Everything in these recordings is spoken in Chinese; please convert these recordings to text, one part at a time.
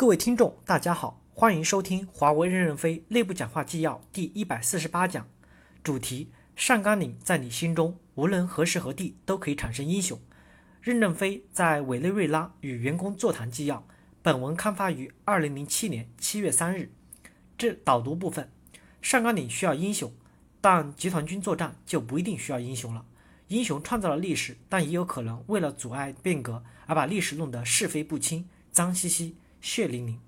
各位听众，大家好，欢迎收听华为任正非内部讲话纪要第一百四十八讲，主题：上甘岭在你心中，无论何时何地都可以产生英雄。任正非在委内瑞拉与员工座谈纪要，本文刊发于二零零七年七月三日。这导读部分：上甘岭需要英雄，但集团军作战就不一定需要英雄了。英雄创造了历史，但也有可能为了阻碍变革而把历史弄得是非不清、脏兮兮。血淋淋。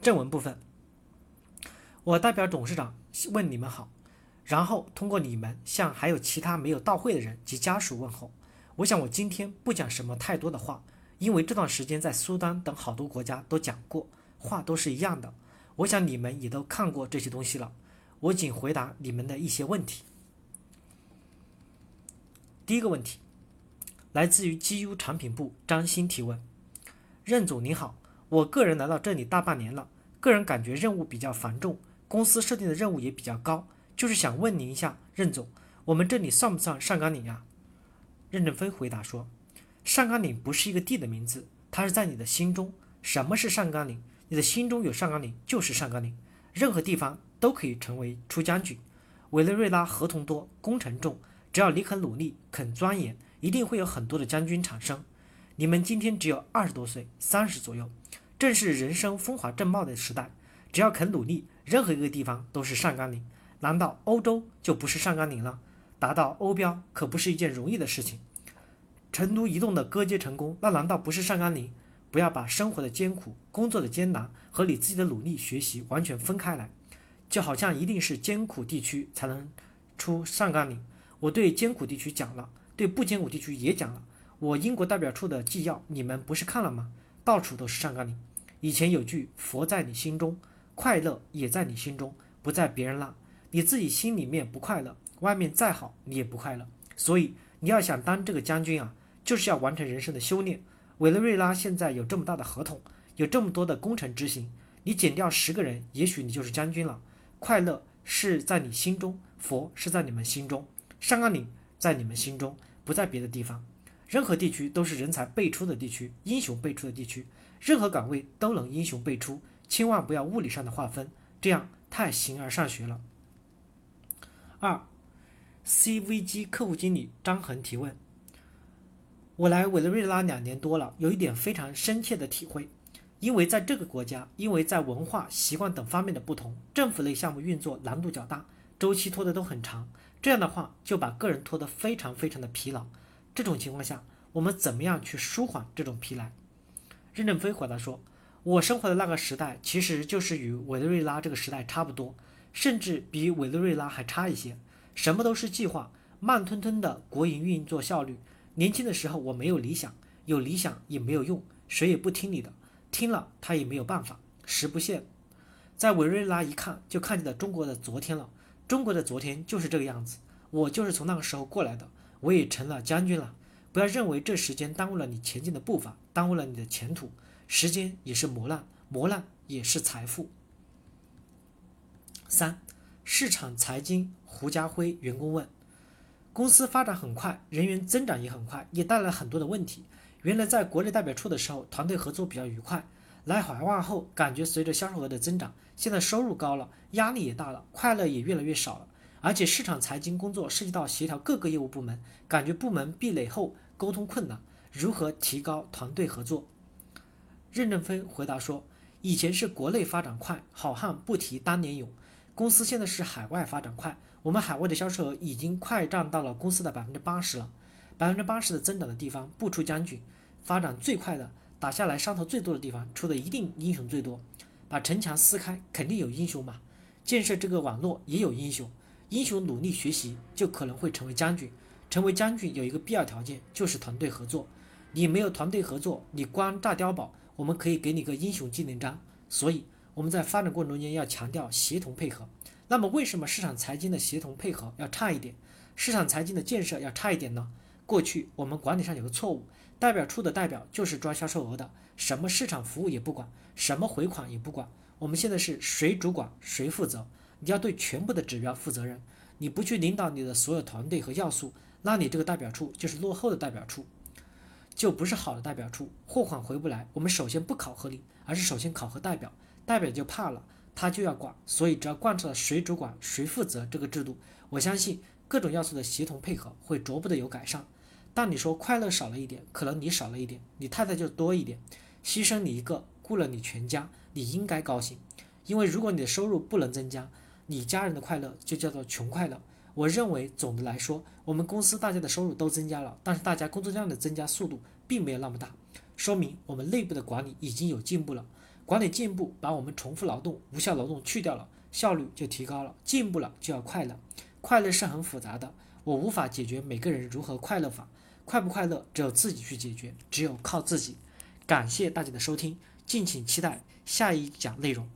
正文部分，我代表董事长问你们好，然后通过你们向还有其他没有到会的人及家属问候。我想我今天不讲什么太多的话，因为这段时间在苏丹等好多国家都讲过，话都是一样的。我想你们也都看过这些东西了，我仅回答你们的一些问题。第一个问题，来自于 GU 产品部张鑫提问：任总您好。我个人来到这里大半年了，个人感觉任务比较繁重，公司设定的任务也比较高，就是想问您一下，任总，我们这里算不算上甘岭啊？任正非回答说，上甘岭不是一个地的名字，它是在你的心中。什么是上甘岭？你的心中有上甘岭就是上甘岭，任何地方都可以成为出将军。委内瑞拉合同多，工程重，只要你肯努力，肯钻研，一定会有很多的将军产生。你们今天只有二十多岁，三十左右。正是人生风华正茂的时代，只要肯努力，任何一个地方都是上甘岭。难道欧洲就不是上甘岭了？达到欧标可不是一件容易的事情。成都移动的割接成功，那难道不是上甘岭？不要把生活的艰苦、工作的艰难和你自己的努力学习完全分开来，就好像一定是艰苦地区才能出上甘岭。我对艰苦地区讲了，对不艰苦地区也讲了。我英国代表处的纪要，你们不是看了吗？到处都是上甘岭。以前有句“佛在你心中，快乐也在你心中，不在别人那”。你自己心里面不快乐，外面再好你也不快乐。所以你要想当这个将军啊，就是要完成人生的修炼。委内瑞拉现在有这么大的合同，有这么多的工程执行，你减掉十个人，也许你就是将军了。快乐是在你心中，佛是在你们心中，上甘岭在你们心中，不在别的地方。任何地区都是人才辈出的地区，英雄辈出的地区。任何岗位都能英雄辈出，千万不要物理上的划分，这样太形而上学了。二，CVG 客户经理张恒提问：我来委内瑞拉两年多了，有一点非常深切的体会，因为在这个国家，因为在文化习惯等方面的不同，政府类项目运作难度较大，周期拖得都很长，这样的话就把个人拖得非常非常的疲劳。这种情况下，我们怎么样去舒缓这种疲劳？任正非回答说：“我生活的那个时代，其实就是与委内瑞拉这个时代差不多，甚至比委内瑞拉还差一些。什么都是计划，慢吞吞的国营运作效率。年轻的时候我没有理想，有理想也没有用，谁也不听你的，听了他也没有办法，时不现。在委内瑞拉一看，就看见了中国的昨天了。中国的昨天就是这个样子。我就是从那个时候过来的，我也成了将军了。”不要认为这时间耽误了你前进的步伐，耽误了你的前途。时间也是磨难，磨难也是财富。三，市场财经胡家辉员工问：公司发展很快，人员增长也很快，也带来很多的问题。原来在国内代表处的时候，团队合作比较愉快。来海外后，感觉随着销售额的增长，现在收入高了，压力也大了，快乐也越来越少了。而且市场财经工作涉及到协调各个业务部门，感觉部门壁垒后沟通困难，如何提高团队合作？任正非回答说：“以前是国内发展快，好汉不提当年勇。公司现在是海外发展快，我们海外的销售额已经快占到了公司的百分之八十了。百分之八十的增长的地方不出将军，发展最快的、打下来伤头最多的地方出的一定英雄最多。把城墙撕开，肯定有英雄嘛。建设这个网络也有英雄。”英雄努力学习，就可能会成为将军。成为将军有一个必要条件，就是团队合作。你没有团队合作，你光炸碉堡，我们可以给你个英雄纪念章。所以我们在发展过程中间要强调协同配合。那么为什么市场财经的协同配合要差一点？市场财经的建设要差一点呢？过去我们管理上有个错误，代表处的代表就是抓销售额的，什么市场服务也不管，什么回款也不管。我们现在是谁主管谁负责。你要对全部的指标负责任，你不去领导你的所有团队和要素，那你这个代表处就是落后的代表处。就不是好的代表处。货款回不来，我们首先不考核你，而是首先考核代表，代表就怕了，他就要管。所以只要贯彻了谁主管谁负责这个制度，我相信各种要素的协同配合会逐步的有改善。但你说快乐少了一点，可能你少了一点，你太太就多一点，牺牲你一个，顾了你全家，你应该高兴。因为如果你的收入不能增加，你家人的快乐就叫做穷快乐。我认为总的来说，我们公司大家的收入都增加了，但是大家工作量的增加速度并没有那么大，说明我们内部的管理已经有进步了。管理进步，把我们重复劳动、无效劳动去掉了，效率就提高了。进步了就要快乐，快乐是很复杂的，我无法解决每个人如何快乐法，快不快乐只有自己去解决，只有靠自己。感谢大家的收听，敬请期待下一讲内容。